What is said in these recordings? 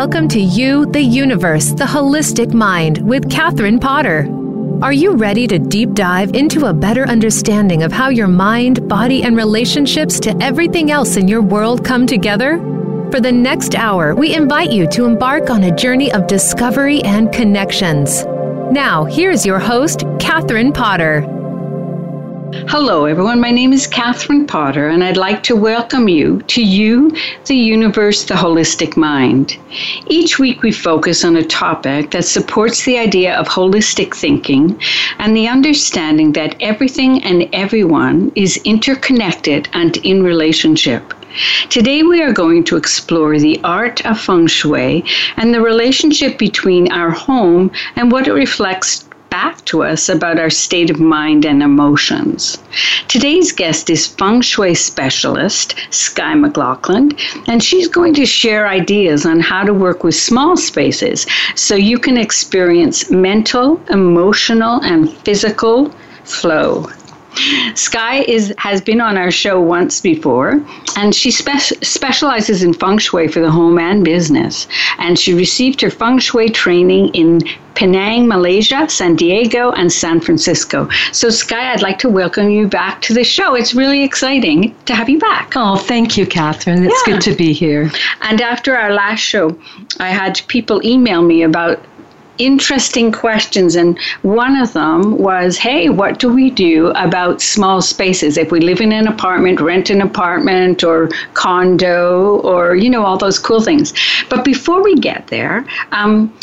welcome to You, the Universe, the Holistic Mind with Catherine Potter. Are you ready to deep dive into a better understanding of how your mind, body, and relationships to everything else in your world come together? For the next hour, we invite you to embark on a journey of discovery and connections. Now, here's your host, Catherine Potter. Hello, everyone. My name is Catherine Potter, and I'd like to welcome you to You, the Universe, the Holistic Mind. Each week, we focus on a topic that supports the idea of holistic thinking and the understanding that everything and everyone is interconnected and in relationship. Today, we are going to explore the art of feng shui and the relationship between our home and what it reflects back to us about our state of mind and emotions. Today's guest is feng shui specialist Skye MacLachlan, and she's going to share ideas on how to work with small spaces so you can experience mental, emotional, and physical flow. Skye is has been on our show once before, and she spe- specializes in feng shui for the home and business. And she received her feng shui training in Penang, Malaysia, San Diego, and San Francisco. So, Skye, I'd like to welcome you back to the show. It's really exciting to have you back. Oh, thank you, Catherine. It's yeah. good to be here. And after our last show, I had people email me about interesting questions. And one of them was, hey, what do we do about small spaces? If we live in an apartment, rent an apartment or condo or, you know, all those cool things. But before we get there, um,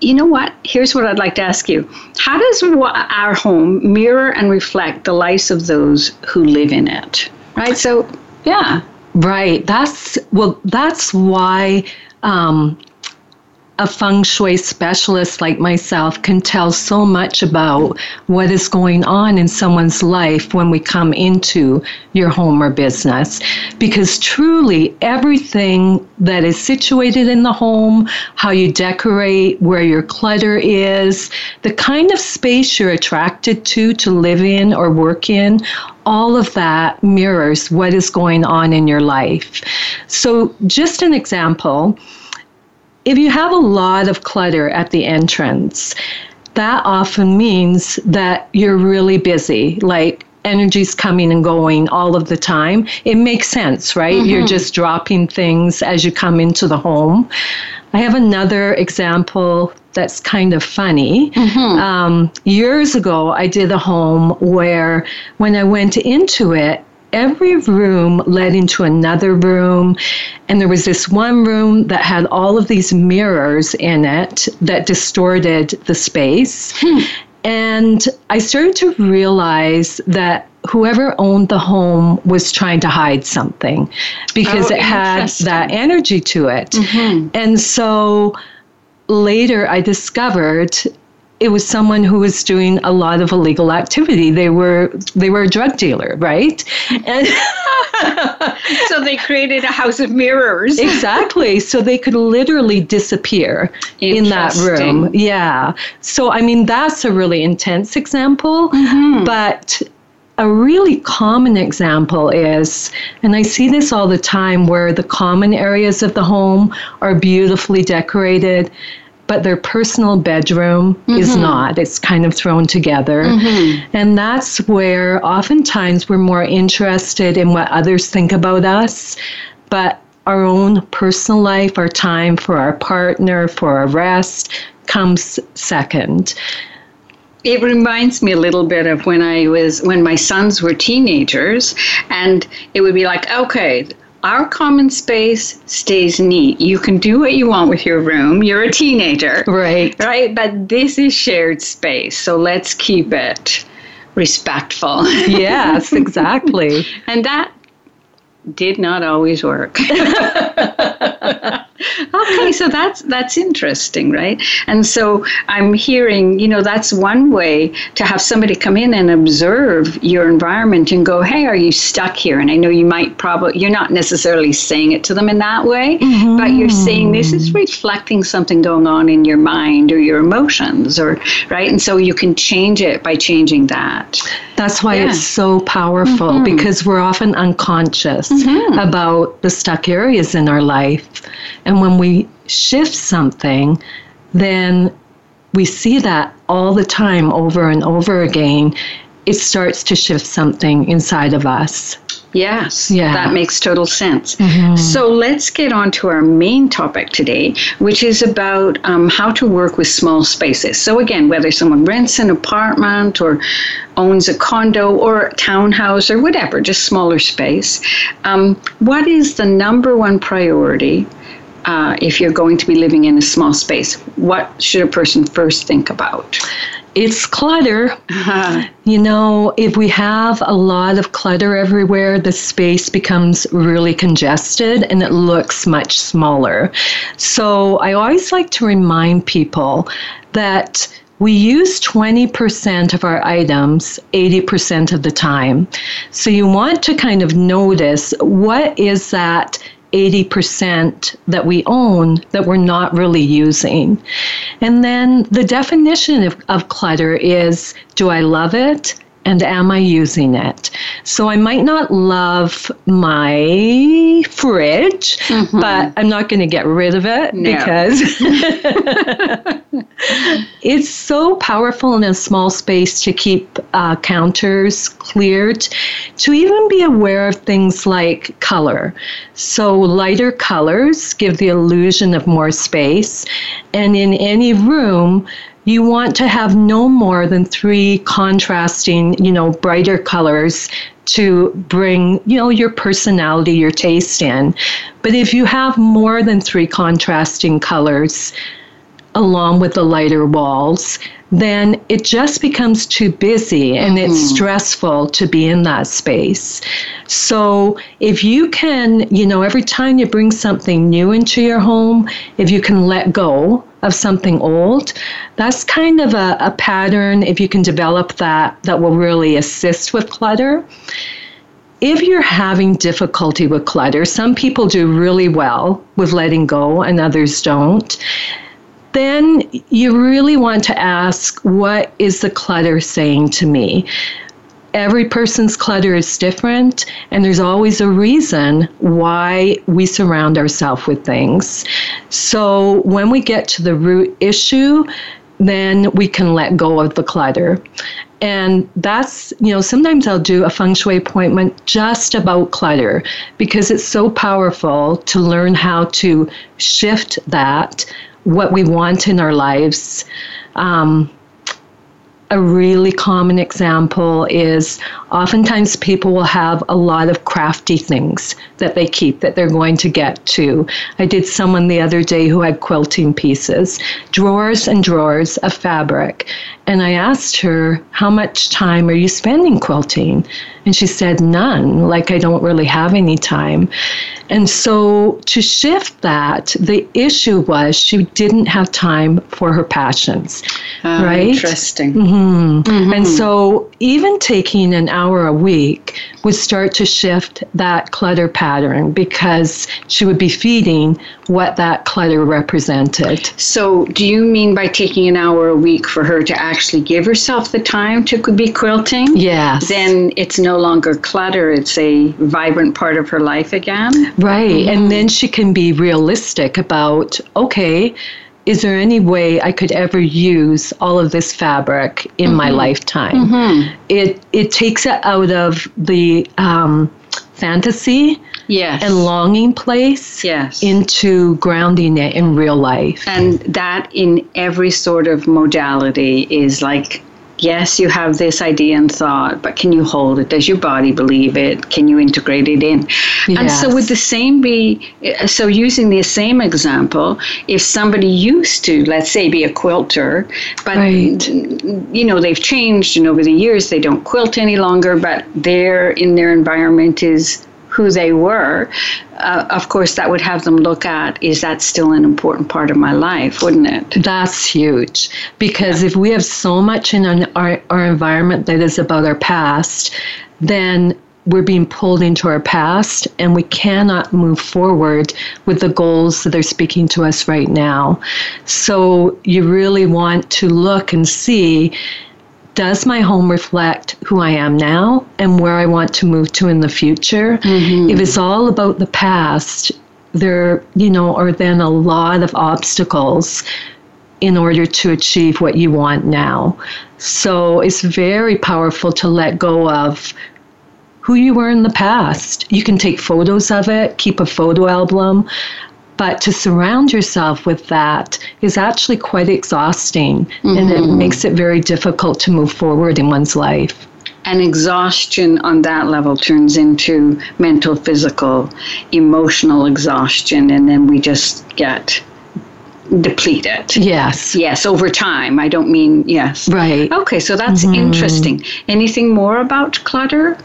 you know what? Here's what I'd like to ask you. How does our home mirror and reflect the lives of those who live in it? Right? So, yeah. Right. That's, well, that's why um, a feng shui specialist like myself can tell so much about what is going on in someone's life when we come into your home or business. Because truly, everything that is situated in the home, how you decorate, where your clutter is, the kind of space you're attracted to to live in or work in, all of that mirrors what is going on in your life. So, just an example if you have a lot of clutter at the entrance, that often means that you're really busy. Like energy's coming and going all of the time. It makes sense, right? Mm-hmm. You're just dropping things as you come into the home. I have another example that's kind of funny. Mm-hmm. Um, years ago, I did a home where when I went into it, every room led into another room. And there was this one room that had all of these mirrors in it that distorted the space. Hmm. And I started to realize that whoever owned the home was trying to hide something because oh, it had that energy to it. Mm-hmm. And so later I discovered it was someone who was doing a lot of illegal activity. They were they were a drug dealer, right? And so they created a house of mirrors. exactly. So they could literally disappear in that room. Yeah. So I mean that's a really intense example, mm-hmm. but a really common example is, and I see this all the time, where the common areas of the home are beautifully decorated but their personal bedroom mm-hmm. is not. It's kind of thrown together. Mm-hmm. And that's where oftentimes we're more interested in what others think about us, but our own personal life, our time for our partner, for our rest comes second. It reminds me a little bit of when I was when my sons were teenagers and it would be like, okay, our common space stays neat. You can do what you want with your room. You're a teenager. Right. Right. But this is shared space. So let's keep it respectful. Yes, exactly. and that did not always work. okay, so that's that's interesting, right? And so I'm hearing, you know, that's one way to have somebody come in and observe your environment and go, "Hey, are you stuck here?" And I know you might probably you're not necessarily saying it to them in that way, mm-hmm. but you're saying this is reflecting something going on in your mind or your emotions or right? And so you can change it by changing that. That's why yeah. it's so powerful mm-hmm. because we're often unconscious mm-hmm. about the stuck areas in our life. And when we shift something, then we see that all the time over and over again. It starts to shift something inside of us. Yes, Yeah. that makes total sense. So let's get on to our main topic today, which is about um, how to work with small spaces. So, again, whether someone rents an apartment or owns a condo or a townhouse or whatever, just smaller space, um, what is the number one priority? Uh, if you're going to be living in a small space, what should a person first think about? It's clutter. You know, if we have a lot of clutter everywhere, the space becomes really congested and it looks much smaller. So I always like to remind people that we use 20% of our items 80% of the time. So you want to kind of notice what is that 80% that we own that we're not really using. And then the definition of, of clutter is do I love it? And am I using it? So I might not love my fridge, but I'm not going to get rid of it No. because it's so powerful in a small space to keep uh, counters cleared, to even be aware of things like color. So, lighter colors give the illusion of more space. And in any room, you want to have no more than three contrasting, you know, brighter colors to bring, you know, your personality, your taste in. But if you have more than three contrasting colors, along with the lighter walls, then it just becomes too busy and it's hmm. stressful to be in that space. So if you can, you know, every time you bring something new into your home, if you can let go of something old, that's kind of a, a pattern. If you can develop that, that will really assist with clutter if you're having difficulty with clutter, some people do really well with letting go and others don't. Then you really want to ask, what is the clutter saying to me? Every person's clutter is different, and there's always a reason why we surround ourselves with things. So when we get to the root issue, then we can let go of the clutter. And that's, you know, sometimes I'll do a feng shui appointment just about clutter because it's so powerful to learn how to shift that, what we want in our lives. Um, a really common example is oftentimes people will have a lot of crafty things that they keep that they're going to get to. I did someone the other day who had quilting pieces, drawers and drawers of fabric. And I asked her, How much time are you spending quilting? And she said, None, like I don't really have any time. And so to shift that, the issue was she didn't have time for her passions, Ah, right? Interesting. And so, even taking an hour a week would start to shift that clutter pattern because she would be feeding what that clutter represented. So, do you mean by taking an hour a week for her to actually give herself the time to be quilting? Yes. Then it's no longer clutter, it's a vibrant part of her life again. Right. And mm-hmm. then she can be realistic about okay, is there any way I could ever use all of this fabric in my lifetime? It it takes it out of the um, fantasy Yes. and longing place Yes. into grounding it in real life. and that in every sort of modality is like yes you have this idea and thought but can you hold it does your body believe it can you integrate it in and so Yes. would the same be so using the same example if somebody used to let's say be a quilter but Right. you know they've changed and over the years they don't quilt any longer but they're in their environment is who they were uh, of course that would have them look at is that still an important part of my life wouldn't it? That's huge. Because if we have so much in our, our environment that is about our past, then we're being pulled into our past and we cannot move forward with the goals that are speaking to us right now. So you really want to look and see does my home reflect who I am now and where I want to move to in the future? Mm-hmm. If it's all about the past, there, you know, are then a lot of obstacles in order to achieve what you want now. So it's very powerful to let go of who you were in the past. You can take photos of it, keep a photo album, but to surround yourself with that is actually quite exhausting mm-hmm. and it mm-hmm. makes it very difficult to move forward in one's life. And exhaustion on that level turns into mental, physical, emotional exhaustion, and then we just get depleted. Yes. Yes, over time. I don't mean yes. Right. Okay, so that's mm-hmm. interesting. Anything more about clutter?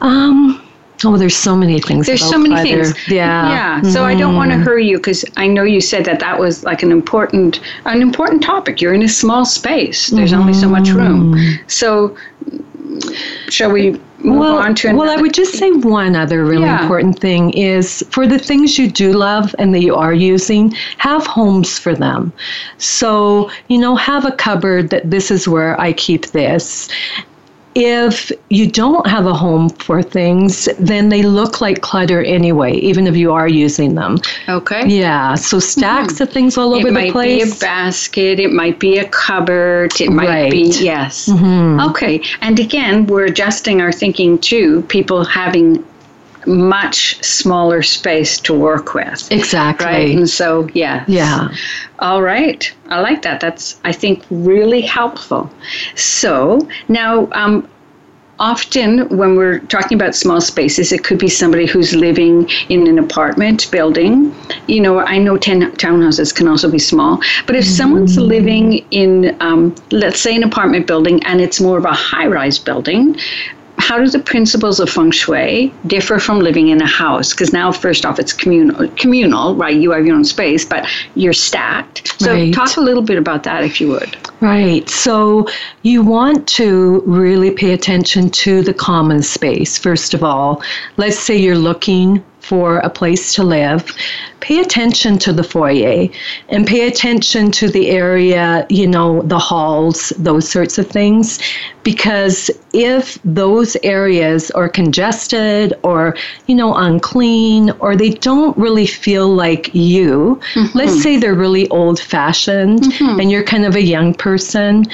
Um Oh, there's so many things. There's so many clutter. things. Yeah. Yeah. Mm-hmm. So I don't want to mm-hmm. hurry you because I know you said that that was like an important an important topic. You're in a small space. There's mm-hmm. only so much room. Mm-hmm. So shall we move well, on to another? Well, I would just say one other really yeah. important thing is for the things you do love and that you are using, have homes for them. So, you know, have a cupboard that this is where I keep this if you don't have a home for things, then they look like clutter anyway, even if you are using them. Okay. Yeah. So stacks mm-hmm. of things all over the place. It might be a basket. It might be a cupboard. It might right. be yes. Mm-hmm. Okay. And again, we're adjusting our thinking to people having much smaller space to work with. Exactly. Right. And so, yeah. Yeah. All right. I like that. That's, I think, really helpful. So now, um, often when we're talking about small spaces, it could be somebody who's living in an apartment building. You know, I know ten townhouses can also be small, but if mm-hmm. someone's living in, um, let's say, an apartment building and it's more of a high rise building, how do the principles of feng shui differ from living in a house? Because now, first off, it's communal, communal, right? You have your own space, but you're stacked. So, right. talk a little bit about that, if you would. Right. So, you want to really pay attention to the common space, first of all. Let's say you're looking for a place to live, pay attention to the foyer and pay attention to the area, you know, the halls, those sorts of things. Because if those areas are congested or, you know, unclean or they don't really feel like you, mm-hmm. let's say they're really old fashioned mm-hmm. and you're kind of a young person,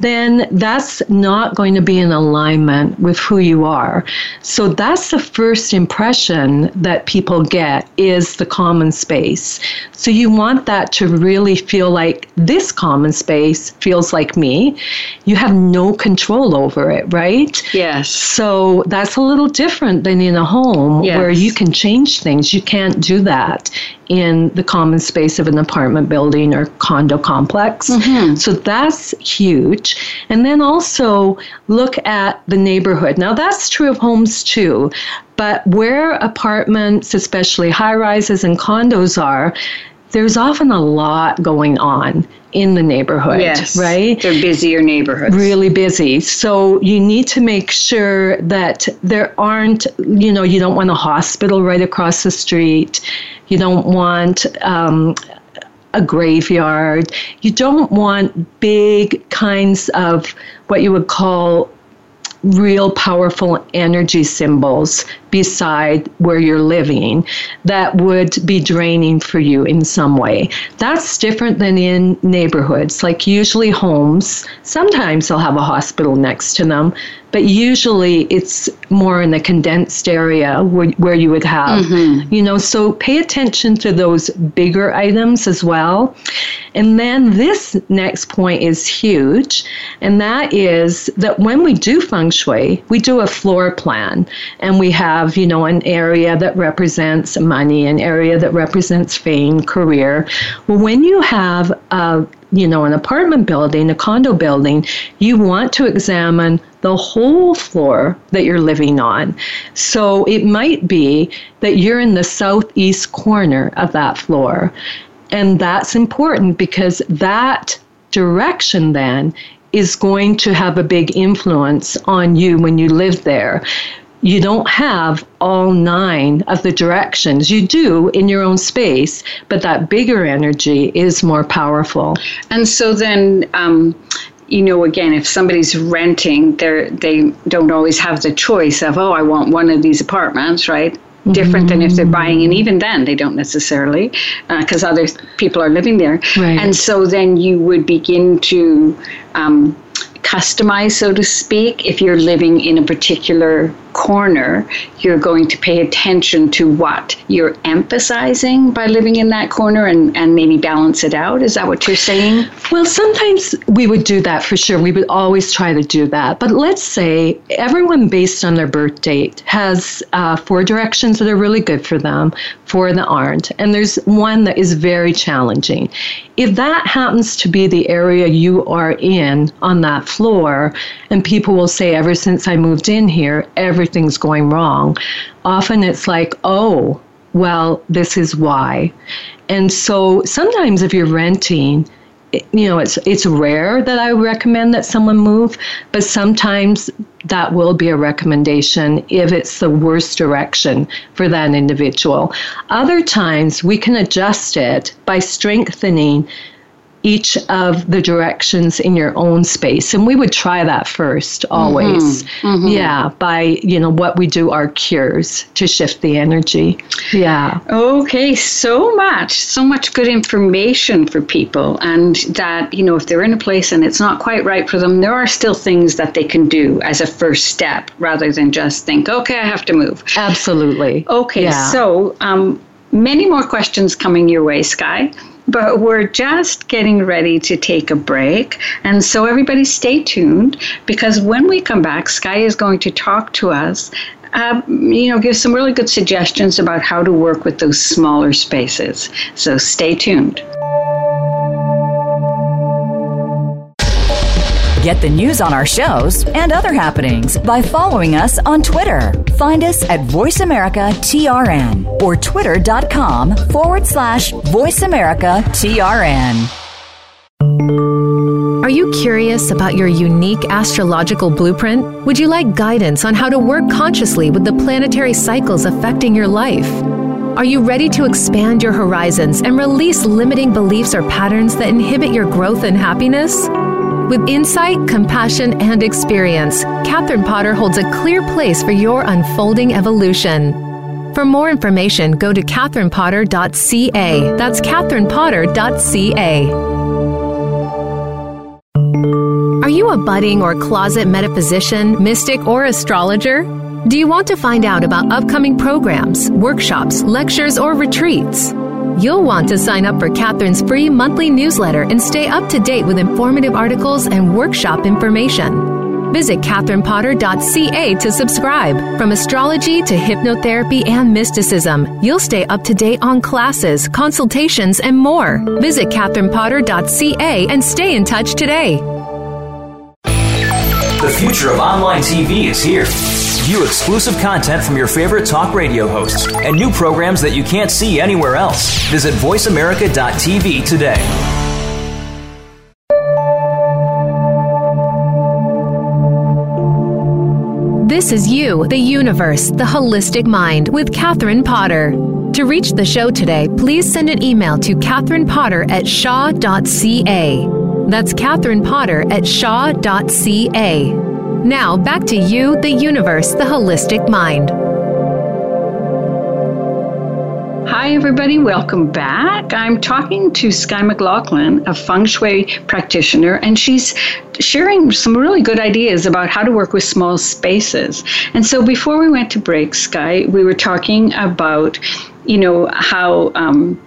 then that's not going to be in alignment with who you are. So that's the first impression that people get is the common space. So you want that to really feel like this common space feels like me. You have no control over it, right? Yes. So that's a little different than in a home yes. where you can change things. You can't do that in the common space of an apartment building or condo complex. Mm-hmm. So that's huge. And then also look at the neighborhood. Now, that's true of homes too, but where apartments, especially high rises and condos, are, there's often a lot going on in the neighborhood, yes, right? They're busier neighborhoods. Really busy. So you need to make sure that there aren't, you know, you don't want a hospital right across the street. You don't want um, a graveyard. You don't want big kinds of what you would call real powerful energy symbols beside where you're living that would be draining for you in some way. That's different than in neighborhoods, like usually homes. Sometimes they'll have a hospital next to them, but usually it's more in a condensed area where, where you would have, mm-hmm. you know, so pay attention to those bigger items as well. And then this next point is huge, and that is that when we do feng shui, we do a floor plan and we have, you know, an area that represents money, an area that represents fame, career. Well, when you have a you know, an apartment building, a condo building, you want to examine the whole floor that you're living on. So it might be that you're in the southeast corner of that floor. And that's important because that direction then is going to have a big influence on you when you live there you don't have all nine of the directions. You do in your own space, but that bigger energy is more powerful. And so then, um, you know, again, if somebody's renting, they they don't always have the choice of, oh, I want one of these apartments, right? different mm-hmm. than if they're buying and even then they don't necessarily because uh, other people are living there right. and so then you would begin to um, customize, so to speak. If you're living in a particular corner, you're going to pay attention to what you're emphasizing by living in that corner and, and maybe balance it out. Is that what you're saying? Well, sometimes we would do that for sure. We would always try to do that. But let's say everyone, based on their birth date, has uh, four directions that are really good for them, four that aren't. And there's one that is very challenging. If that happens to be the area you are in on that floor, and people will say, ever since I moved in here, everything's going wrong, often it's like, oh, well, this is why. And so sometimes if you're renting, you know, it's it's rare that I recommend that someone move, but sometimes that will be a recommendation if it's the worst direction for that individual. Other times we can adjust it by strengthening each of the directions in your own space. And we would try that first always. Mm-hmm. Mm-hmm. yeah by you know what we do our cures to shift the energy. Yeah. Okay so much so much good information for people. And that you know if they're in a place and it's not quite right for them there are still things that they can do as a first step rather than just think okay i have to move. Absolutely. Okay yeah. so um, many more questions coming your way Skye but we're just getting ready to take a break. And so, everybody, stay tuned because when we come back, Skye is going to talk to us. Uh, you know, give some really good suggestions about how to work with those smaller spaces. So stay tuned. Get the news on our shows and other happenings by following us on Twitter. Find us at VoiceAmericaTRN or twitter.com forward slash VoiceAmericaTRN. Are you curious about your unique astrological blueprint? Would you like guidance on how to work consciously with the planetary cycles affecting your life? Are you ready to expand your horizons and release limiting beliefs or patterns that inhibit your growth and happiness? With insight, compassion, and experience, Catherine Potter holds a clear place for your unfolding evolution. For more information, go to catherinepotter.ca. That's catherinepotter.ca. Are you a budding or closet metaphysician, mystic, or astrologer? Do you want to find out about upcoming programs, workshops, lectures, or retreats? You'll want to sign up for Catherine's free monthly newsletter and stay up to date with informative articles and workshop information. Visit catherinepotter.ca to subscribe. From astrology to hypnotherapy and mysticism, you'll stay up to date on classes, consultations, and more. Visit catherinepotter.ca and stay in touch today. The future of online TV is here View exclusive content from your favorite talk radio hosts and new programs that you can't see anywhere else. Visit VoiceAmerica.tv today. This is You, the Universe, the Holistic Mind with Catherine Potter. To reach the show today, please send an email to Catherine Potter at shaw.ca. That's Catherine Potter at shaw.ca. Now, back to you, the universe, the holistic mind. Hi, everybody. Welcome back. I'm talking to Skye MacLachlan, a feng shui practitioner, and she's sharing some really good ideas about how to work with small spaces. And so, before we went to break, Skye, we were talking about, you know, how, um,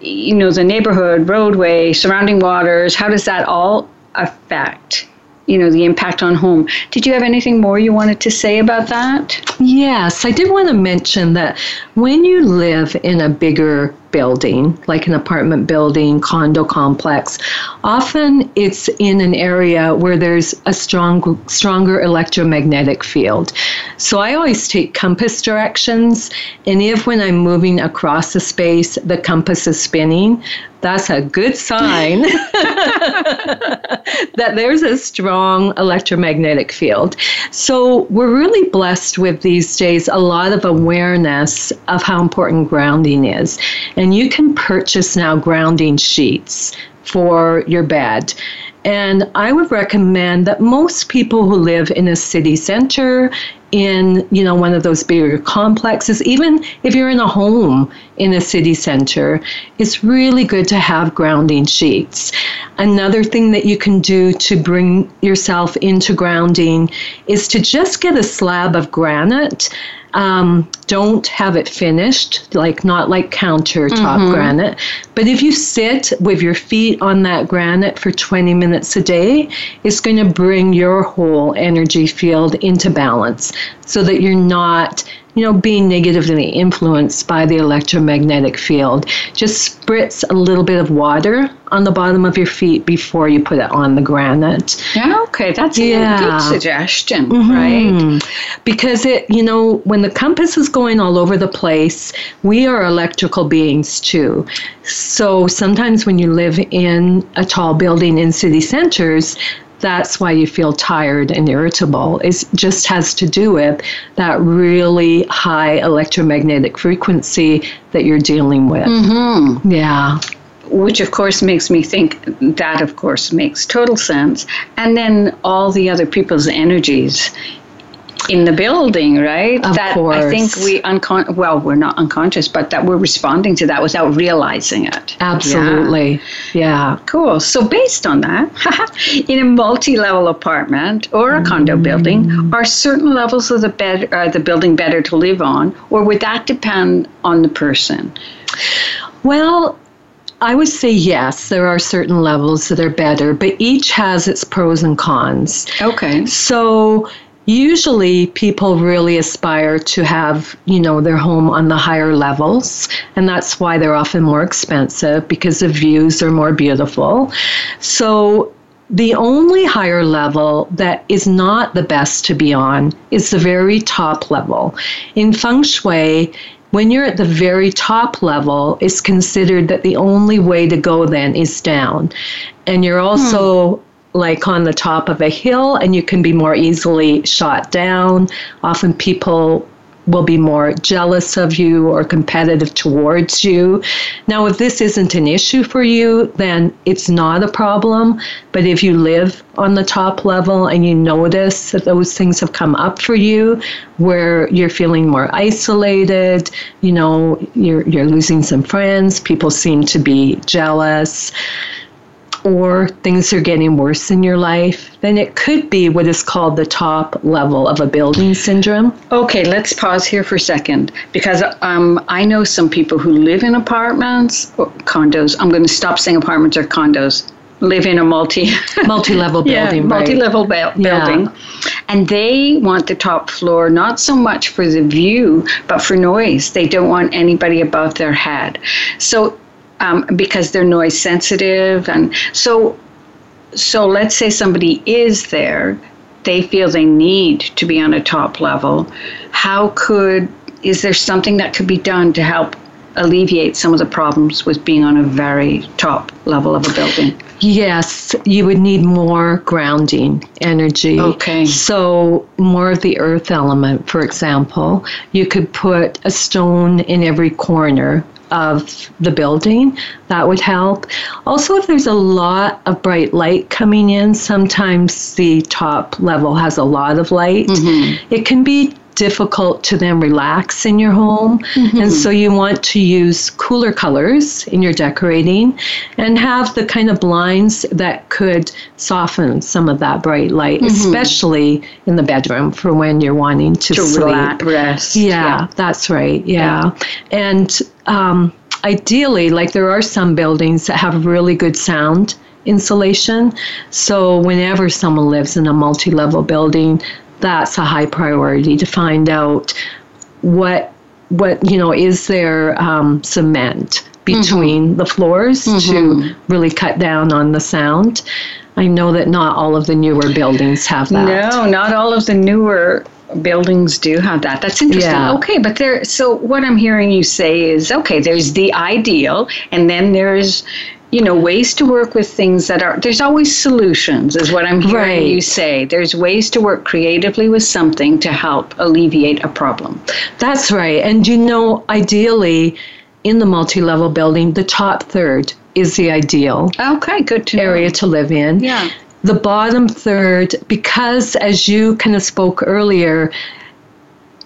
you know, the neighborhood, roadway, surrounding waters, how does that all affect you know the impact on home. Did you have anything more you wanted to say about that? Yes i did want to mention that when you live in a bigger building, like an apartment building, condo complex, often it's in an area where there's a strong, stronger electromagnetic field. So I always take compass directions, and if when I'm moving across a space, the compass is spinning, that's a good sign that there's a strong electromagnetic field. So we're really blessed with these days a lot of awareness of how important grounding is. And you can purchase now grounding sheets for your bed. And I would recommend that most people who live in a city center in you know one of those bigger complexes even if you're in a home in a city center it's really good to have grounding sheets another thing that you can do to bring yourself into grounding is to just get a slab of granite um, don't have it finished, like not like countertop mm-hmm. granite. But if you sit with your feet on that granite for 20 minutes a day, it's going to bring your whole energy field into balance so that you're not you know, being negatively influenced by the electromagnetic field. Just spritz a little bit of water on the bottom of your feet before you put it on the granite. Yeah, okay, that's yeah. a good suggestion, mm-hmm. right? Because it, you know, when the compass is going all over the place, we are electrical beings too. So sometimes when you live in a tall building in city centers, that's why you feel tired and irritable. It just has to do with that really high electromagnetic frequency that you're dealing with. Mm-hmm. Yeah which of course makes me think that of course makes total sense and then all the other people's energies in the building, right? Of that course. I think we uncon well, we're not unconscious, but that we're responding to that without realizing it. Absolutely. Yeah. yeah. Cool. So based on that, in a multi-level apartment or a condo mm. building, are certain levels of the bed uh, the building better to live on, or would that depend on the person? Well, I would say yes, there are certain levels that are better, but each has its pros and cons. Okay. So usually people really aspire to have you know their home on the higher levels and that's why they're often more expensive because the views are more beautiful. So the only higher level that is not the best to be on is the very top level. In feng shui when you're at the very top level, it's considered that the only way to go then is down. And you're also hmm like on the top of a hill and you can be more easily shot down. Often people will be more jealous of you or competitive towards you. Now, if this isn't an issue for you, then it's not a problem. But if you live on the top level and you notice that those things have come up for you, where you're feeling more isolated, you know, you're, you're losing some friends, people seem to be jealous or things are getting worse in your life, then it could be what is called the top level of a building syndrome. Okay, let's pause here for a second because um, I know some people who live in apartments, or condos. I'm going to stop saying apartments or condos. Live in a multi multi-level building, yeah, multi-level ba- building, yeah. and they want the top floor not so much for the view, but for noise. They don't want anybody above their head. So um, because they're noise sensitive. And so, so let's say somebody is there, they feel they need to be on a top level. How could, is there something that could be done to help alleviate some of the problems with being on a very top level of a building? Yes, you would need more grounding energy. Okay. So, more of the earth element, for example. You could put a stone in every corner of the building. That would help. Also, if there's a lot of bright light coming in, sometimes the top level has a lot of light. Mm-hmm. It can be difficult to then relax in your home. Mm-hmm. And so you want to use cooler colors in your decorating and have the kind of blinds that could soften some of that bright light, mm-hmm. especially in the bedroom for when you're wanting to, to sleep. Relax, rest. Yeah, yeah, that's right. Yeah. yeah. And um, ideally, like there are some buildings that have really good sound insulation. So whenever someone lives in a multi level building, that's a high priority to find out what what you know is there um, cement between mm-hmm. the floors mm-hmm. to really cut down on the sound. I know that not all of the newer buildings have that. No, not all of the newer buildings do have that. That's interesting. Yeah. Okay, but there so what I'm hearing you say is okay, there's the ideal and then there's you know ways to work with things that are there's always solutions is what i'm hearing right. you say there's ways to work creatively with something to help alleviate a problem that's right and you know ideally in the multi-level building the top third is the ideal okay good to area know. to live in yeah the bottom third because as you kind of spoke earlier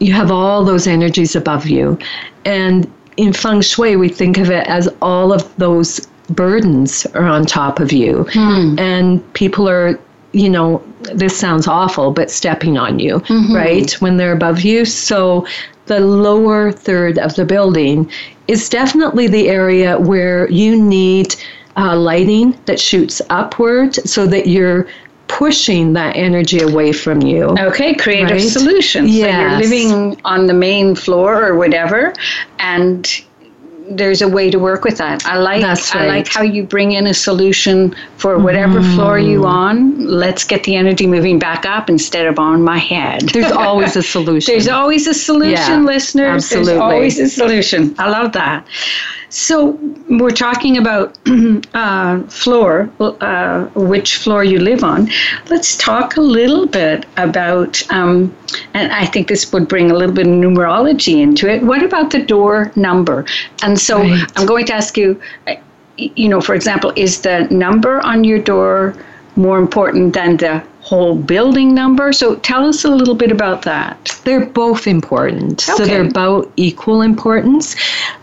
you have all those energies above you. And in feng shui, we think of it as all of those burdens are on top of you. Hmm. And people are, you know, this sounds awful, but stepping on you, Mm-hmm. right? When they're above you. So the lower third of the building is definitely the area where you need uh, lighting that shoots upward so that you're pushing that energy away from you. Okay, creative Right? solutions. So you're living on the main floor or whatever, and there's a way to work with that. I like That's right. I like how you bring in a solution for whatever floor you mm. on. Let's get the energy moving back up instead of on my head. There's always a solution. There's always a solution, Yeah, listeners. absolutely. There's always a solution. I love that. So we're talking about uh, floor, uh, which floor you live on. Let's talk a little bit about, um, and I think this would bring a little bit of numerology into it. What about the door number? And so Right. I'm going to ask you, you know, for example, is the number on your door more important than the whole building number? So tell us a little bit about that. They're both important. So they're about equal importance.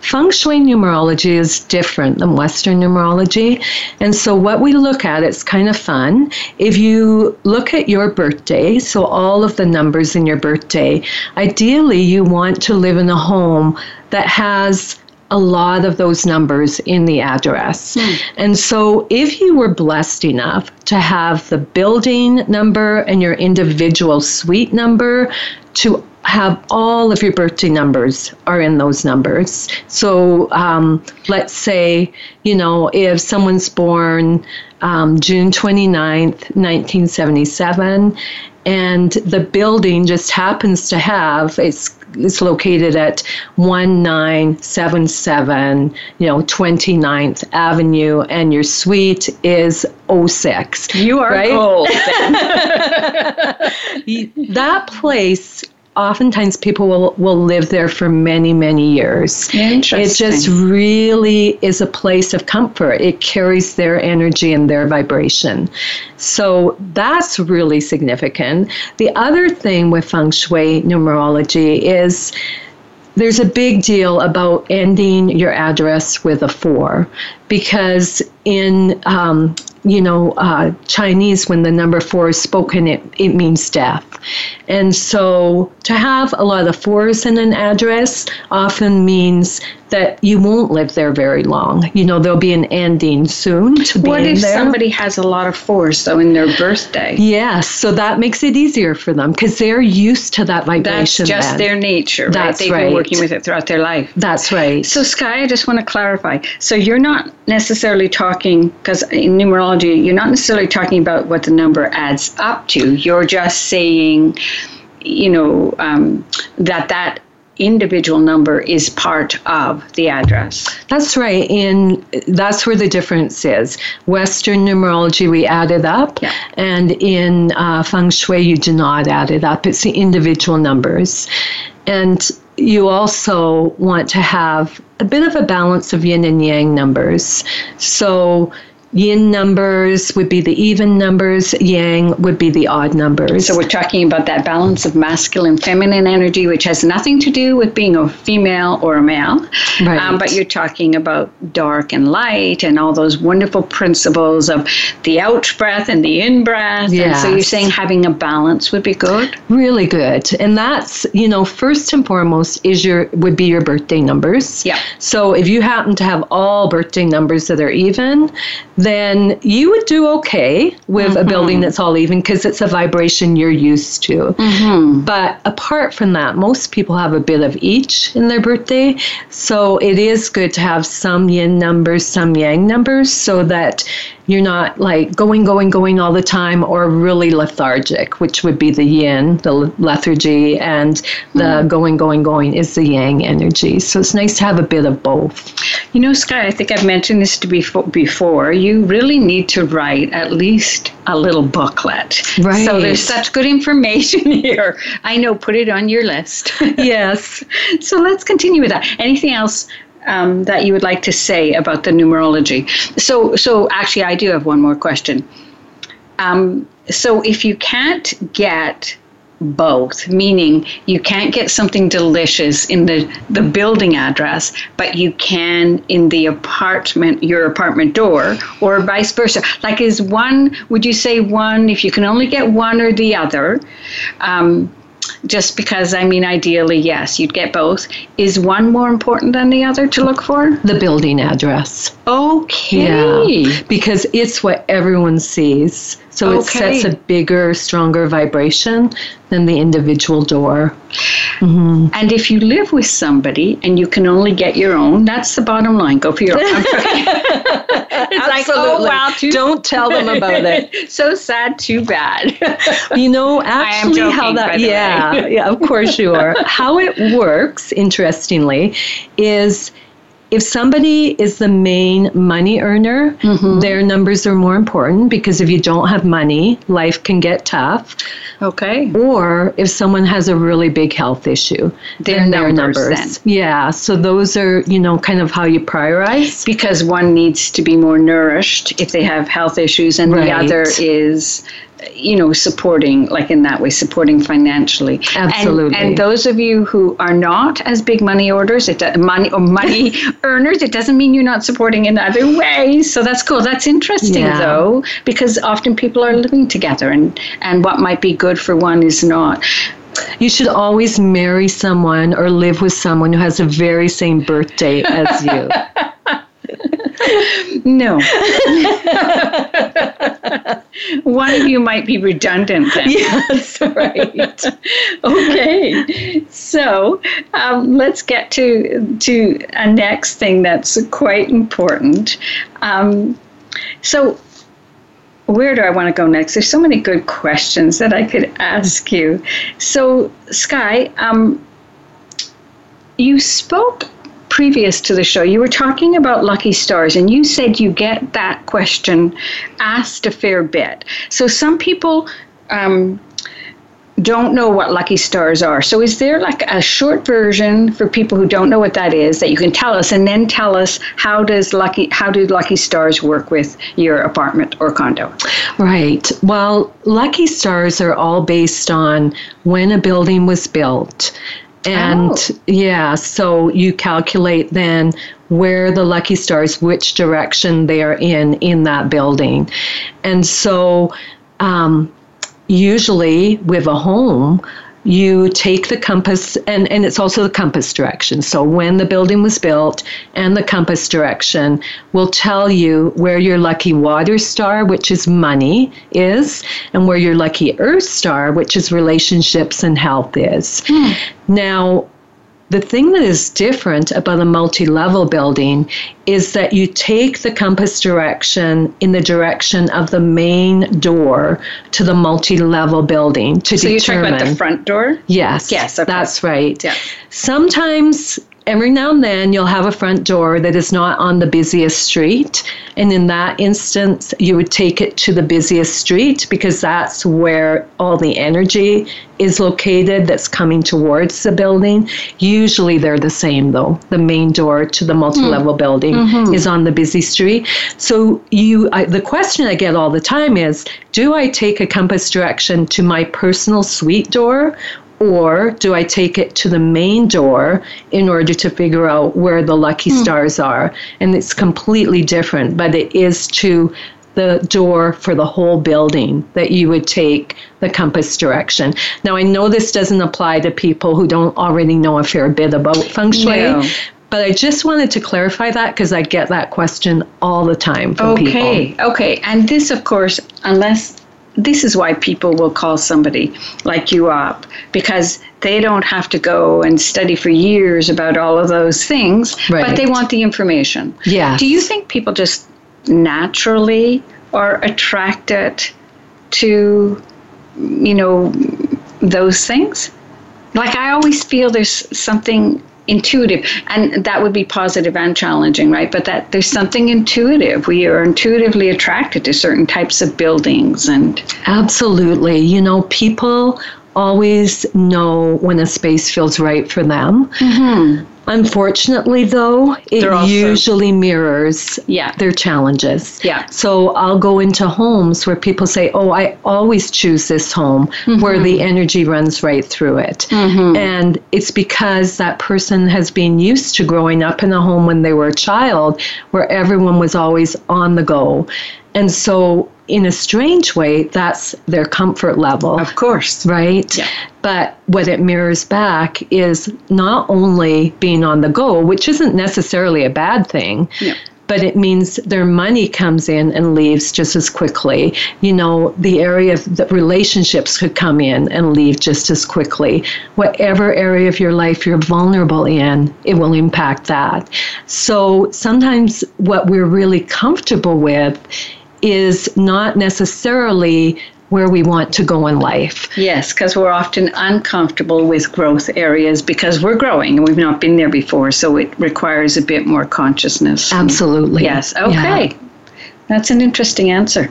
Feng Shui numerology is different than Western numerology. And so what we look at, it's kind of fun. If you look at your birthday, so all of the numbers in your birthday, ideally you want to live in a home that has a lot of those numbers in the address. And so if you were blessed enough to have the building number and your individual suite number to have all of your birthday numbers are in those numbers. So um, let's say, you know, if someone's born um, June 29th, 1977, and the building just happens to have, it's it's located at 1977, you know, 29th Avenue, and your suite is 06. You are Right? gold. That place, oftentimes people will, will live there for many, many years. Interesting. It just really is a place of comfort. It carries their energy and their vibration. So that's really significant. The other thing with feng shui numerology is there's a big deal about ending your address with a four because in um, you know uh, Chinese when the number four is spoken it, it means death and so to have a lot of fours in an address often means that you won't live there very long you know there'll be an ending soon to be there. What if there. somebody has a lot of fours though in their birthday? Yes, so that makes it easier for them because they're used to that vibration. That's just then. their nature, right? That's They've been right. working with it throughout their life. That's right. So, Skye, I just want to clarify. So, you're not necessarily talking, because in numerology, you're not necessarily talking about what the number adds up to. You're just saying, you know, um, that that individual number is part of the address. That's right. In that's where the difference is. Western numerology we add it up, Yeah. and in uh, feng shui you do not add it up. It's the individual numbers, and you also want to have a bit of a balance of yin and yang numbers. So. Yin numbers would be the even numbers, yang would be the odd numbers. So, we're talking about that balance of masculine feminine energy, which has nothing to do with being a female or a male. Right. Um, but you're talking about dark and light and all those wonderful principles of the out breath and the in breath. And so, you're saying having a balance would be good? Really good. And that's, you know, first and foremost is your would be your birthday numbers. Yeah. So if you happen to have all birthday numbers that are even, then you would do okay with a building mm-hmm. that's all even because it's a vibration you're used to. Mm-hmm. But apart from that, most people have a bit of each in their birthday. So it is good to have some yin numbers, some yang numbers so that you're not like going, going, going all the time or really lethargic, which would be the yin, the lethargy, and the mm-hmm. going, going, going is the yang energy. So it's nice to have a bit of both. You know, Skye, I think I've mentioned this to before. Before you really need to write at least a little booklet. Right. So there's such good information here. I know. Put it on your list. Yes. so let's continue with that. Anything else um, that you would like to say about the numerology? So, so actually, I do have one more question. Um, so, if you can't get both, meaning you can't get something delicious in the, the building address, but you can in the apartment, your apartment door, or vice versa. Like, is one, would you say one, if you can only get one or the other, um, just because I mean, ideally, yes, you'd get both. Is one more important than the other to look for? The building address. Okay. Yeah, because it's what everyone sees. So Okay. it sets a bigger, stronger vibration than the individual door. Mm-hmm. And if you live with somebody and you can only get your own, that's the bottom line. Go for your own. it's like, oh, Absolutely. wow, too Don't tell them about it. so sad, too bad. You know, actually, how joking, by that, yeah, yeah, of course you are. how it works, interestingly, is if somebody is the main money earner, Mm-hmm. their numbers are more important because if you don't have money, life can get tough. okay. Or if someone has a really big health issue, Their then their numbers, numbers. Yeah, so those are, you know, kind of how you prioritize. Because one needs to be more nourished if they have health issues, and the other is, you know, supporting, like in that way, supporting financially. Absolutely. And, those of you who are not as big money orders, it do- money or money earners, it doesn't mean you're not supporting in other ways. So that's cool. That's interesting, Yeah. though, because often people are living together, and and what might be good for one is not. You should always marry someone or live with someone who has the very same birthday as you. No. One of you might be redundant then. Yes, right. okay. So um, let's get to to a next thing that's quite important. Um, so where do I want to go next? There's so many good questions that I could ask you. So Skye, um, you spoke previous to the show, you were talking about lucky stars, and you said you get that question asked a fair bit. So some people um, don't know what lucky stars are. So is there like a short version for people who don't know what that is that you can tell us, and then tell us how does lucky how do lucky stars work with your apartment or condo? Right. Well, lucky stars are all based on when a building was built. And Oh. yeah, so you calculate then where the lucky stars, which direction they are in in that building. And so um, usually with a home, you take the compass, and, and it's also the compass direction. So when the building was built and the compass direction will tell you where your lucky water star, which is money, is, and where your lucky earth star, which is relationships and health, is. Hmm. Now, the thing that is different about a multi level building is that you take the compass direction in the direction of the main door to the multi level building to So you're talking about the front door? Yes. Yes, okay. That's right. Yeah. Sometimes, every now and then, you'll have a front door that is not on the busiest street. And in that instance, you would take it to the busiest street because that's where all the energy is located that's coming towards the building. Usually they're the same though. The main door to the multi-level hmm. building mm-hmm. is on the busy street. So you I, the question I get all the time is, do I take a compass direction to my personal suite door or do I take it to the main door in order to figure out where the lucky hmm. stars are? And it's completely different, but it is to the door for the whole building that you would take the compass direction. Now, I know this doesn't apply to people who don't already know a fair bit about feng shui. No. But I just wanted to clarify that because I get that question all the time from people. Okay, okay. And this, of course, unless this is why people will call somebody like you up because they don't have to go and study for years about all of those things, right. but they want the information. Yes. Do you think people just naturally are attracted to, you know, those things? Like I always feel there's something intuitive and that would be positive and challenging right but that there's something intuitive we are intuitively attracted to certain types of buildings and Absolutely. You know, people always know when a space feels right for them. Mm-hmm. Unfortunately, though, it also- usually mirrors Yeah. their challenges. Yeah. So I'll go into homes where people say, "Oh, I always choose this home where the mm-hmm. energy runs right through it," mm-hmm. and it's because that person has been used to growing up in a home when they were a child, where everyone was always on the go, and so in a strange way, that's their comfort level Of course. right? Yeah. But what it mirrors back is not only being on the go, which isn't necessarily a bad thing. Yeah. But it means their money comes in and leaves just as quickly. You know, the area of the relationships could come in and leave just as quickly. Whatever area of your life you're vulnerable in, it will impact that. So sometimes what we're really comfortable with is not necessarily where we want to go in life. Yes, because we're often uncomfortable with growth areas because we're growing and we've not been there before, so it requires a bit more consciousness. Absolutely. Yes, okay. That's an interesting answer.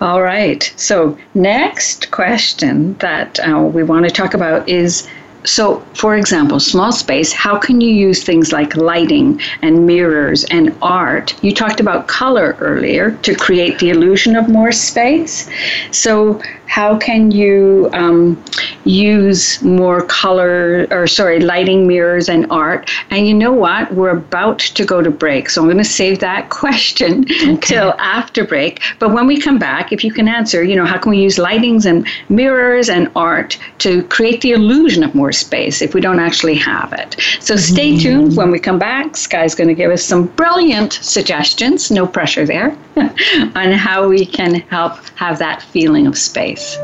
All right. So, next question that uh, we want to talk about is so, for example, small space, how can you use things like lighting and mirrors and art? You talked about color earlier to create the illusion of more space. So, how can you um, use more color or, sorry, lighting, mirrors, and art? And you know what? We're about to go to break. So, I'm going to save that question till after break. But when we come back, if you can answer, you know, how can we use lightings and mirrors and art to create the illusion of more space if we don't actually have it? So mm-hmm. stay tuned. When we come back, Skye's going to give us some brilliant suggestions, no pressure there, on how we can help have that feeling of space.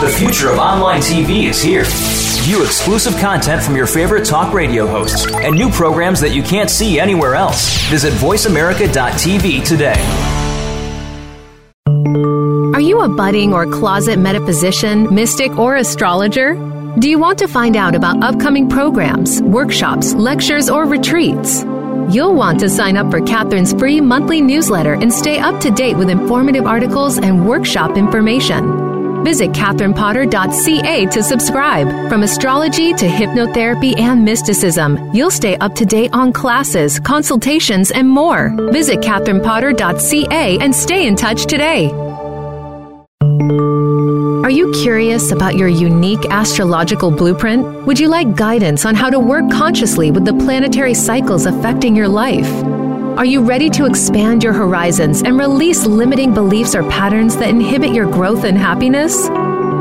The future of online TV is here. View exclusive content from your favorite talk radio hosts and new programs that you can't see anywhere else. Visit VoiceAmerica.tv today. Are you a budding or closet metaphysician, mystic, or astrologer? Do you want to find out about upcoming programs, workshops, lectures, or retreats? You'll want to sign up for Catherine's free monthly newsletter and stay up to date with informative articles and workshop information. Visit catherinepotter.ca to subscribe. From astrology to hypnotherapy and mysticism, you'll stay up to date on classes, consultations, and more. Visit catherinepotter.ca and stay in touch today. Are you curious about your unique astrological blueprint? Would you like guidance on how to work consciously with the planetary cycles affecting your life? Are you ready to expand your horizons and release limiting beliefs or patterns that inhibit your growth and happiness?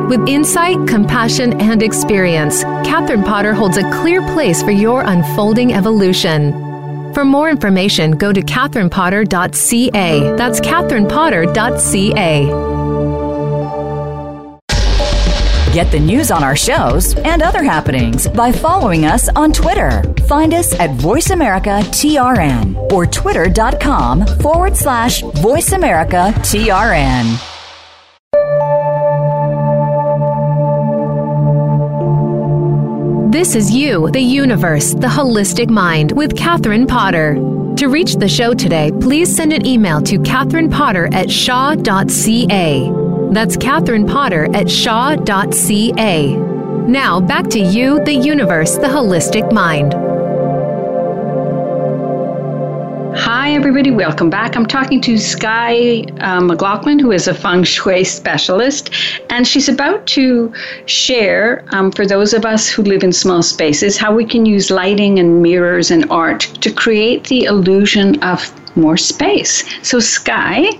With insight, compassion, and experience, Catherine Potter holds a clear place for your unfolding evolution. For more information, go to catherinepotter.ca. That's catherinepotter.ca. Get the news on our shows and other happenings by following us on Twitter. Find us at VoiceAmericaTRN or twitter.com forward slash VoiceAmericaTRN. This is You, the Universe, the Holistic Mind with Catherine Potter. To reach the show today, please send an email to Catherine Potter at shaw.ca. That's Catherine Potter at shaw.ca. Now back to You, the Universe, the Holistic Mind. Hi, everybody. Welcome back. I'm talking to Skye uh, MacLachlan, who is a feng shui specialist, and she's about to share, um, for those of us who live in small spaces, how we can use lighting and mirrors and art to create the illusion of more space. So, Skye,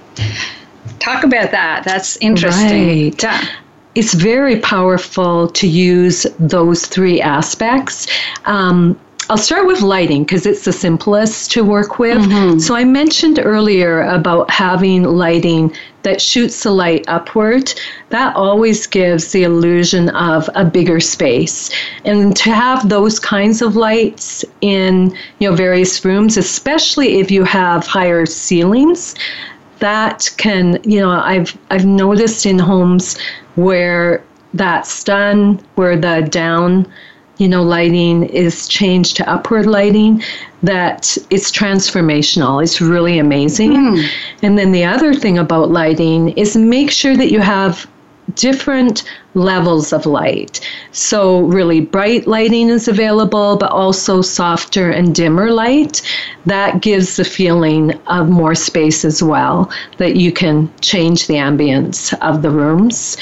talk about that. That's interesting. Right. It's very powerful to use those three aspects. Um, I'll start with lighting because it's the simplest to work with. So, I mentioned earlier about having lighting that shoots the light upward. That always gives the illusion of a bigger space. And to have those kinds of lights in you know various rooms, especially if you have higher ceilings, that can you know I've I've noticed in homes where that's done, where the down you know, lighting is changed to upward lighting, that it's transformational. It's really amazing. Hmm. And then the other thing about lighting is make sure that you have different levels of light. So, really bright lighting is available, but also softer and dimmer light. That gives the feeling of more space as well, that you can change the ambience of the rooms.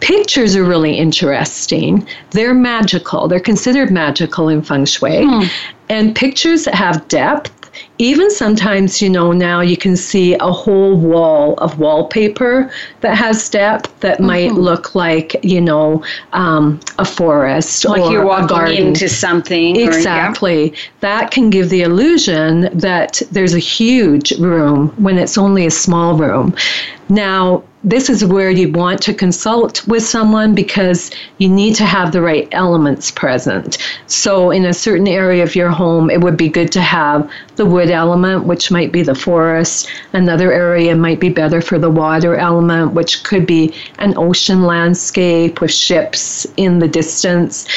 Pictures are really interesting. They're magical. They're considered magical in feng shui. Hmm. And pictures have depth even sometimes, you know, now you can see a whole wall of wallpaper that has depth that mm-hmm. might look like, you know, um, a forest like or you're walking a garden. into something. Exactly. Or, yeah. That can give the illusion that there's a huge room when it's only a small room. Now, this is where you want to consult with someone because you need to have the right elements present. So, in a certain area of your home, it would be good to have the wood element, which might be the forest. Another area might be better for the water element, which could be an ocean landscape with ships in the distance.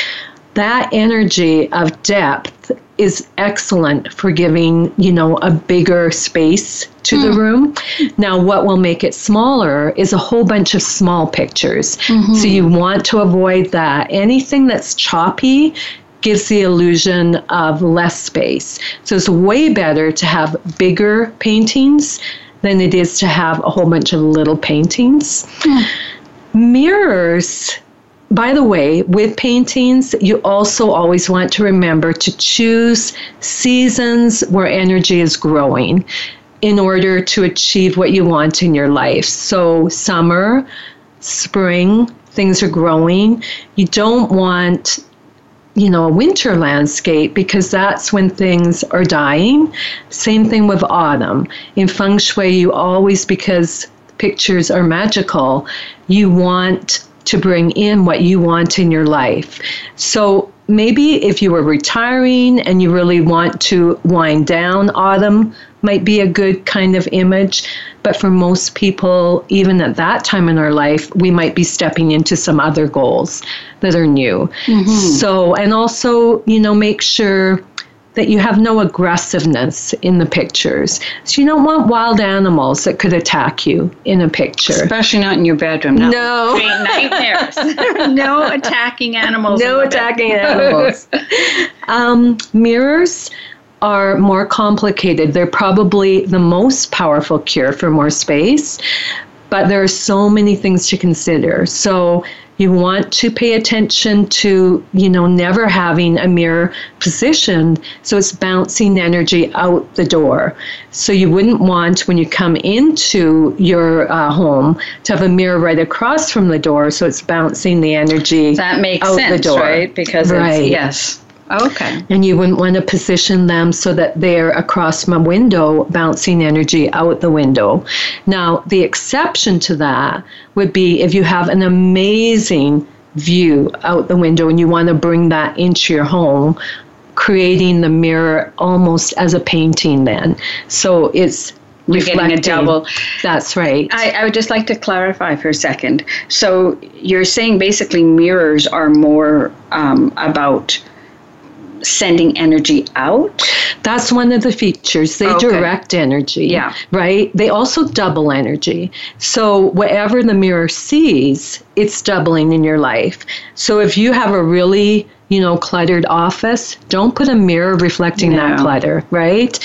That energy of depth is excellent for giving, you know, a bigger space to mm. the hmm. room. Now, what will make it smaller is a whole bunch of small pictures. Mm-hmm. So you want to avoid that. Anything that's choppy gives the illusion of less space. So it's way better to have bigger paintings than it is to have a whole bunch of little paintings. Mm. Mirrors by the way, with paintings, you also always want to remember to choose seasons where energy is growing in order to achieve what you want in your life. So, summer, spring, things are growing. You don't want you know, a winter landscape because that's when things are dying. Same thing with autumn. In feng shui, you always, because pictures are magical, you want to bring in what you want in your life. So maybe if you were retiring and you really want to wind down, autumn might be a good kind of image. But for most people, even at that time in our life, we might be stepping into some other goals that are new. Mm-hmm. So, and also, you know, make sure that you have no aggressiveness in the pictures. So you don't want wild animals that could attack you in a picture. Especially not in your bedroom. No. no. nightmares. no attacking animals. No attacking animals. um, mirrors are more complicated. They're probably the most powerful cure for more space, but there are so many things to consider. So you want to pay attention to, you know, never having a mirror positioned so it's bouncing energy out the door. So you wouldn't want when you come into your uh, home to have a mirror right across from the door so it's bouncing the energy that makes out sense, the door. right? Because right. yes. Okay. And you wouldn't want to position them so that they're across my window, bouncing energy out the window. Now, the exception to that would be if you have an amazing view out the window and you want to bring that into your home, creating the mirror almost as a painting then. So it's you're getting a double. That's right. I, I, would just like to clarify for a second. So you're saying basically mirrors are more um, about sending energy out? That's one of the features. They okay. direct energy. Yeah. Right? They also double energy. So whatever the mirror sees, it's doubling in your life. So if you have a really you know, cluttered office, don't put a mirror reflecting no. that clutter, right?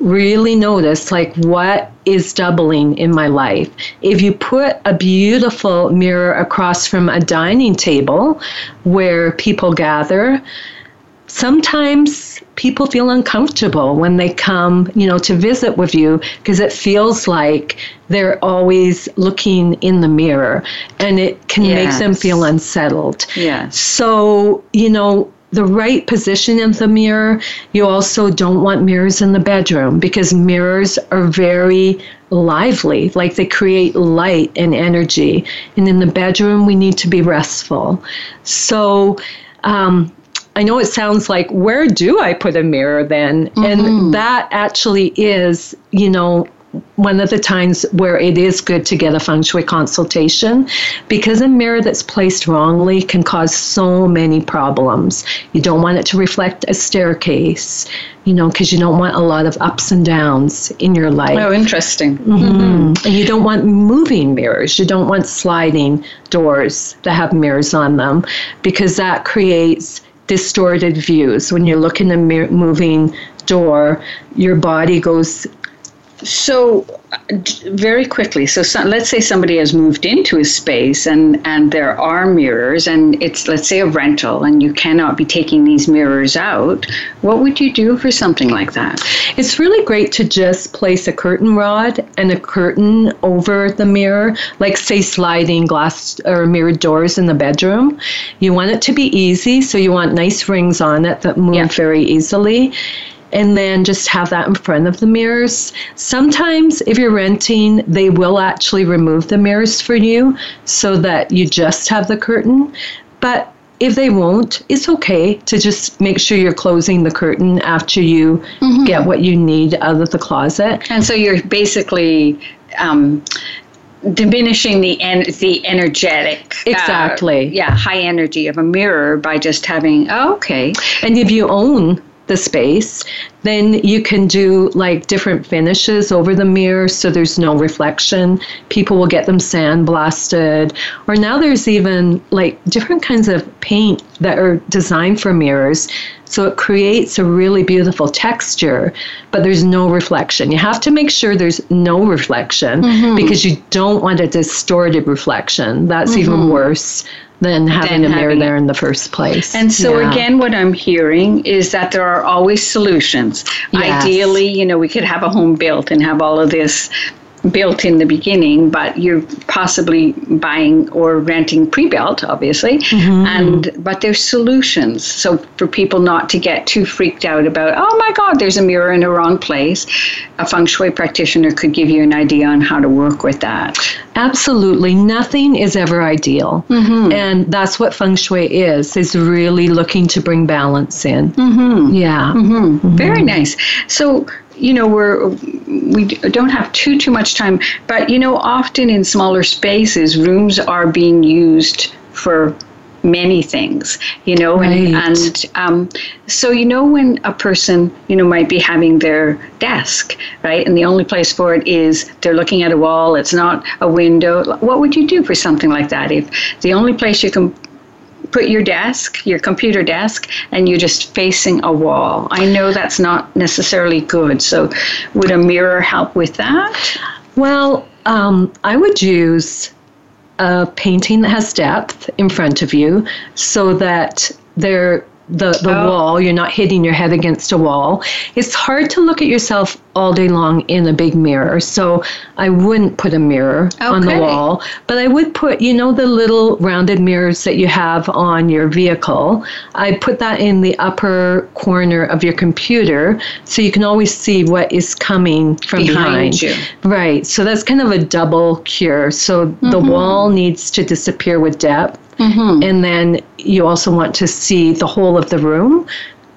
Really notice like what is doubling in my life. If you put a beautiful mirror across from a dining table where people gather, sometimes people feel uncomfortable when they come, you know, to visit with you because it feels like they're always looking in the mirror and it can yes. make them feel unsettled. Yeah. So, you know, the right position in the mirror. You also don't want mirrors in the bedroom because mirrors are very lively, like they create light and energy. And in the bedroom, we need to be restful. So, um, I know it sounds like, where do I put a mirror then? Mm-hmm. And that actually is, you know, one of the times where it is good to get a feng shui consultation because a mirror that's placed wrongly can cause so many problems. You don't want it to reflect a staircase, you know, because you don't want a lot of ups and downs in your life. Oh, interesting. Mm-hmm. And you don't want moving mirrors. You don't want sliding doors that have mirrors on them because that creates distorted views. When you look in the moving door, your body goes so, very quickly, so some, let's say somebody has moved into a space and, and there are mirrors, and it's, let's say, a rental, and you cannot be taking these mirrors out. What would you do for something like that? It's really great to just place a curtain rod and a curtain over the mirror, like, say, sliding glass or mirrored doors in the bedroom. You want it to be easy, so you want nice rings on it that move yeah. very easily and then just have that in front of the mirrors. Sometimes, if you're renting, they will actually remove the mirrors for you so that you just have the curtain. But if they won't, it's okay to just make sure you're closing the curtain after you mm-hmm. get what you need out of the closet. And so you're basically. Um, diminishing the en- the energetic uh, exactly uh, yeah high energy of a mirror by just having oh, okay and if you own the space. Then you can do like different finishes over the mirror so there's no reflection. People will get them sandblasted. Or now there's even like different kinds of paint that are designed for mirrors. So it creates a really beautiful texture, but there's no reflection. You have to make sure there's no reflection mm-hmm. because you don't want a distorted reflection. That's mm-hmm. even worse than having than a mirror there in the first place. And so yeah. again, what I'm hearing is that there are always solutions. Yes. Ideally, you know, we could have a home built and have all of this built in the beginning, but you're possibly buying or renting pre-built, obviously. Mm-hmm. And but there's solutions. So for people not to get too freaked out about, oh my God, there's a mirror in the wrong place, a feng shui practitioner could give you an idea on how to work with that. Absolutely, nothing is ever ideal, mm-hmm. and that's what feng shui is. Is really looking to bring balance in. Mm-hmm. Yeah, mm-hmm. very nice. So you know we're we don't have too too much time but you know often in smaller spaces rooms are being used for many things you know right. and, and um, so you know when a person you know might be having their desk right and the only place for it is they're looking at a wall it's not a window what would you do for something like that if the only place you can put your desk, your computer desk, and you're just facing a wall. I know that's not necessarily good. So, would a mirror help with that? Well, um, I would use a painting that has depth in front of you so that there the, the oh. wall, you're not hitting your head against a wall. It's hard to look at yourself all day long in a big mirror. So I wouldn't put a mirror okay. on the wall, but I would put, you know, the little rounded mirrors that you have on your vehicle. I put that in the upper corner of your computer so you can always see what is coming from behind, behind. you. Right. So that's kind of a double cure. So mm-hmm. the wall needs to disappear with depth Mm-hmm. And then you also want to see the whole of the room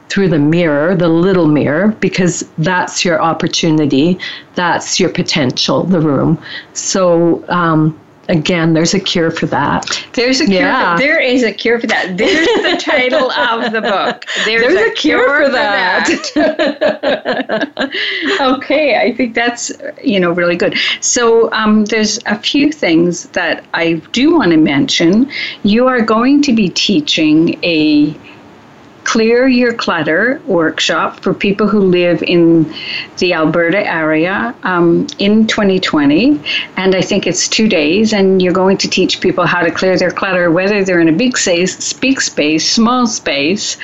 through the mirror, the little mirror, because that's your opportunity, that's your potential, the room. So, um, again, there's a cure for that. There's a cure. Yeah. For, there is a cure for that. There's the title of the book. There's, there's a, a, cure, cure for, for that. that. okay, I think that's you know really good. So um, there's a few things that I do want to mention. You are going to be teaching a Clear Your Clutter workshop for people who live in the Alberta area um, in 2020. And I think it's two days, and you're going to teach people how to clear their clutter, whether they're in a big space, big space, small space,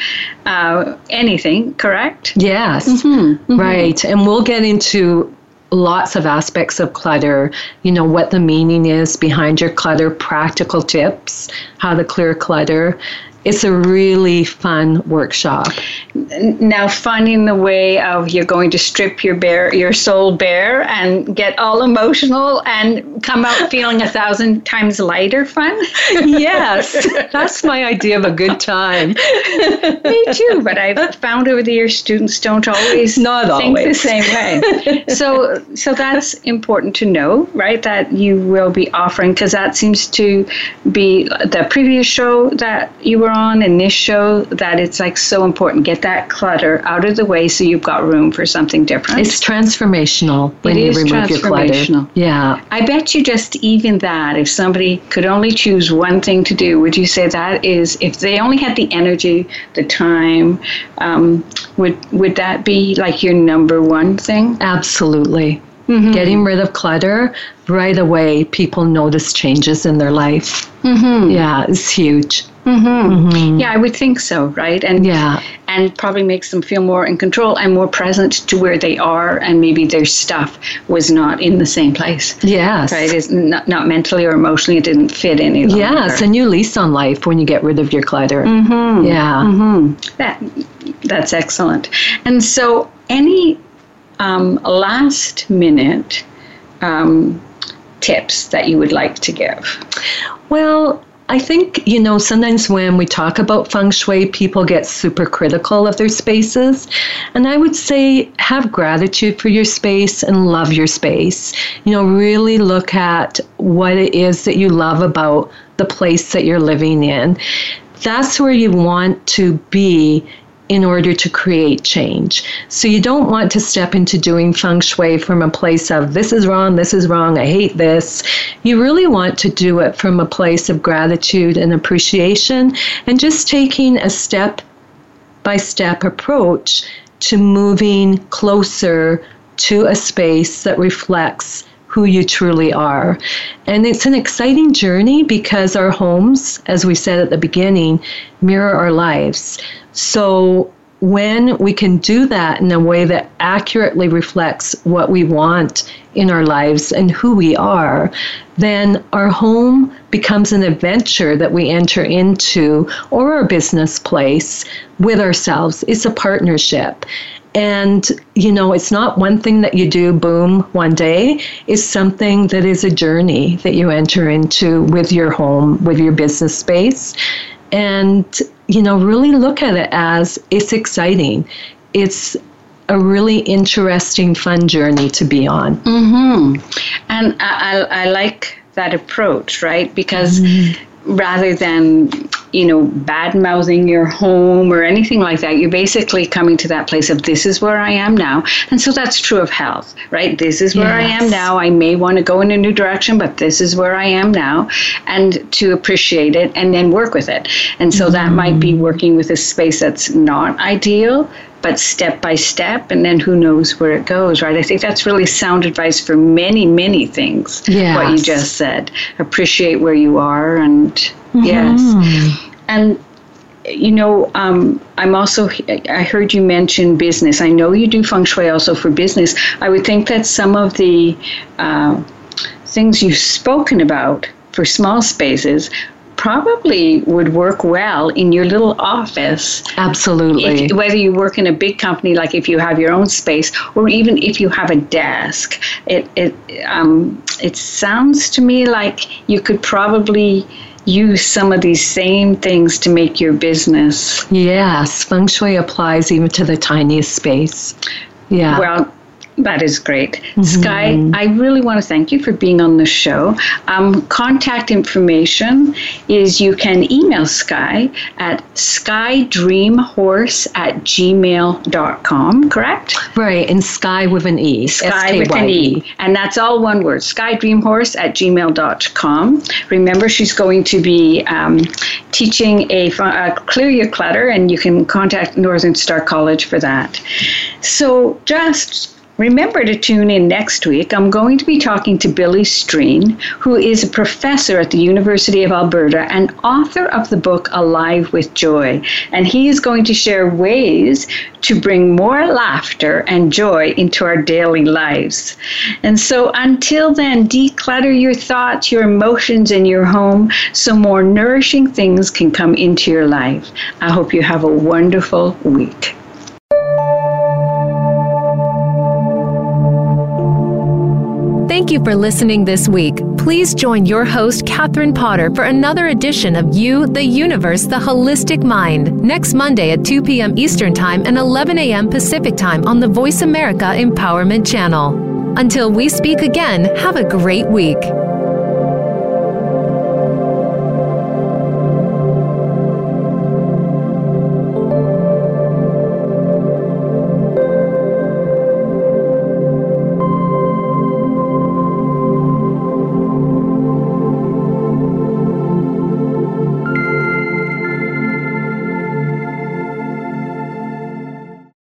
uh, anything, correct? Yes, mm-hmm. Mm-hmm. right. And we'll get into lots of aspects of clutter, you know, what the meaning is behind your clutter, practical tips, how to clear clutter, it's a really fun workshop. Now, finding the way of you're going to strip your bare, your soul bare, and get all emotional and come out feeling a thousand times lighter. Fun. yes, that's my idea of a good time. Me too, but I've found over the years students don't always not think always. the same way. so, so that's important to know, right? That you will be offering because that seems to be the previous show that you were on and this show that it's like so important. Get that clutter out of the way so you've got room for something different. It's transformational when It you is remove your clutter. transformational. Yeah. I bet you just even that, if somebody could only choose one thing to do, would you say that is, if they only had the energy, the time, um, would would that be like your number one thing? Absolutely. Mm-hmm. Getting rid of clutter right away, people notice changes in their life. Mm-hmm. Yeah, it's huge. Yeah, I would think so, right? And Yeah. and probably makes them feel more in control and more present to where they are, and maybe their stuff was not in the same place. Yes. Right, it's not, not mentally or emotionally, it didn't fit any longer. Yeah, it's a new lease on life when you get rid of your clutter. Mm-hmm. Yeah. That that's excellent. And so, any um, last minute um, tips that you would like to give? Well, I think, you know, sometimes when we talk about feng shui, people get super critical of their spaces. And I would say have gratitude for your space and love your space. You know, really look at what it is that you love about the place that you're living in. That's where you want to be in order to create change. So you don't want to step into doing feng shui from a place of this is wrong, this is wrong, I hate this. You really want to do it from a place of gratitude and appreciation and just taking a step by step approach to moving closer to a space that reflects who you truly are. And it's an exciting journey because our homes, as we said at the beginning, mirror our lives. So when we can do that in a way that accurately reflects what we want in our lives and who we are, then our home becomes an adventure that we enter into or our business place with ourselves. It's a partnership. And, you know, it's not one thing that you do, boom, one day. It's something that is a journey that you enter into with your home, with your business space. And, you know, really look at it as it's exciting. It's a really interesting, fun journey to be on. Mm-hmm. And I, I, I like that approach, right? Because rather than you know bad mouthing your home or anything like that you're basically coming to that place of this is where i am now. And so that's true of health right? This is where i am now. I may want to go in a new direction but this is where i am now and to appreciate it and then work with it. And so that might be mm. working with a space that's not ideal but step by step and then who knows where it goes right? I think that's really sound advice for many many things what you just said. Appreciate where you are and yes. And you know um, i'm also i heard you mention business. I know you do feng shui also for business. I would think that some of the uh, things you've spoken about for small spaces probably would work well in your little office Absolutely. if, whether you work in a big company, like if you have your own space, or even if you have a desk, it it um, it sounds to me like you could probably use some of these same things to make your business yes, feng shui applies even to the tiniest space. Yeah. well. That is great. Skye, I really want to thank you for being on the show. Um, contact information is you can email Skye at skydreamhorse at gmail.com, correct? right. And sky with an E. Sky with an E. And that's all one word, skydreamhorse at gmail.com. Remember, she's going to be um, teaching a, uh, Clear Your Clutter, and you can contact Northern Star College for that. So just Remember to tune in next week. I'm going to be talking to Billy Streen, who is a professor at the University of Alberta and author of the book Alive with Joy. And he is going to share ways to bring more laughter and joy into our daily lives. And so until then, declutter your thoughts, your emotions, and your home so more nourishing things can come into your life. I hope you have a wonderful week. Thank you for listening this week. Please join your host, Catherine Potter, for another edition of You, the Universe, the Holistic Mind, next Monday at 2 p.m. Eastern Time and 11 a.m. Pacific Time on the Voice America Empowerment Channel. Until we speak again, have a great week.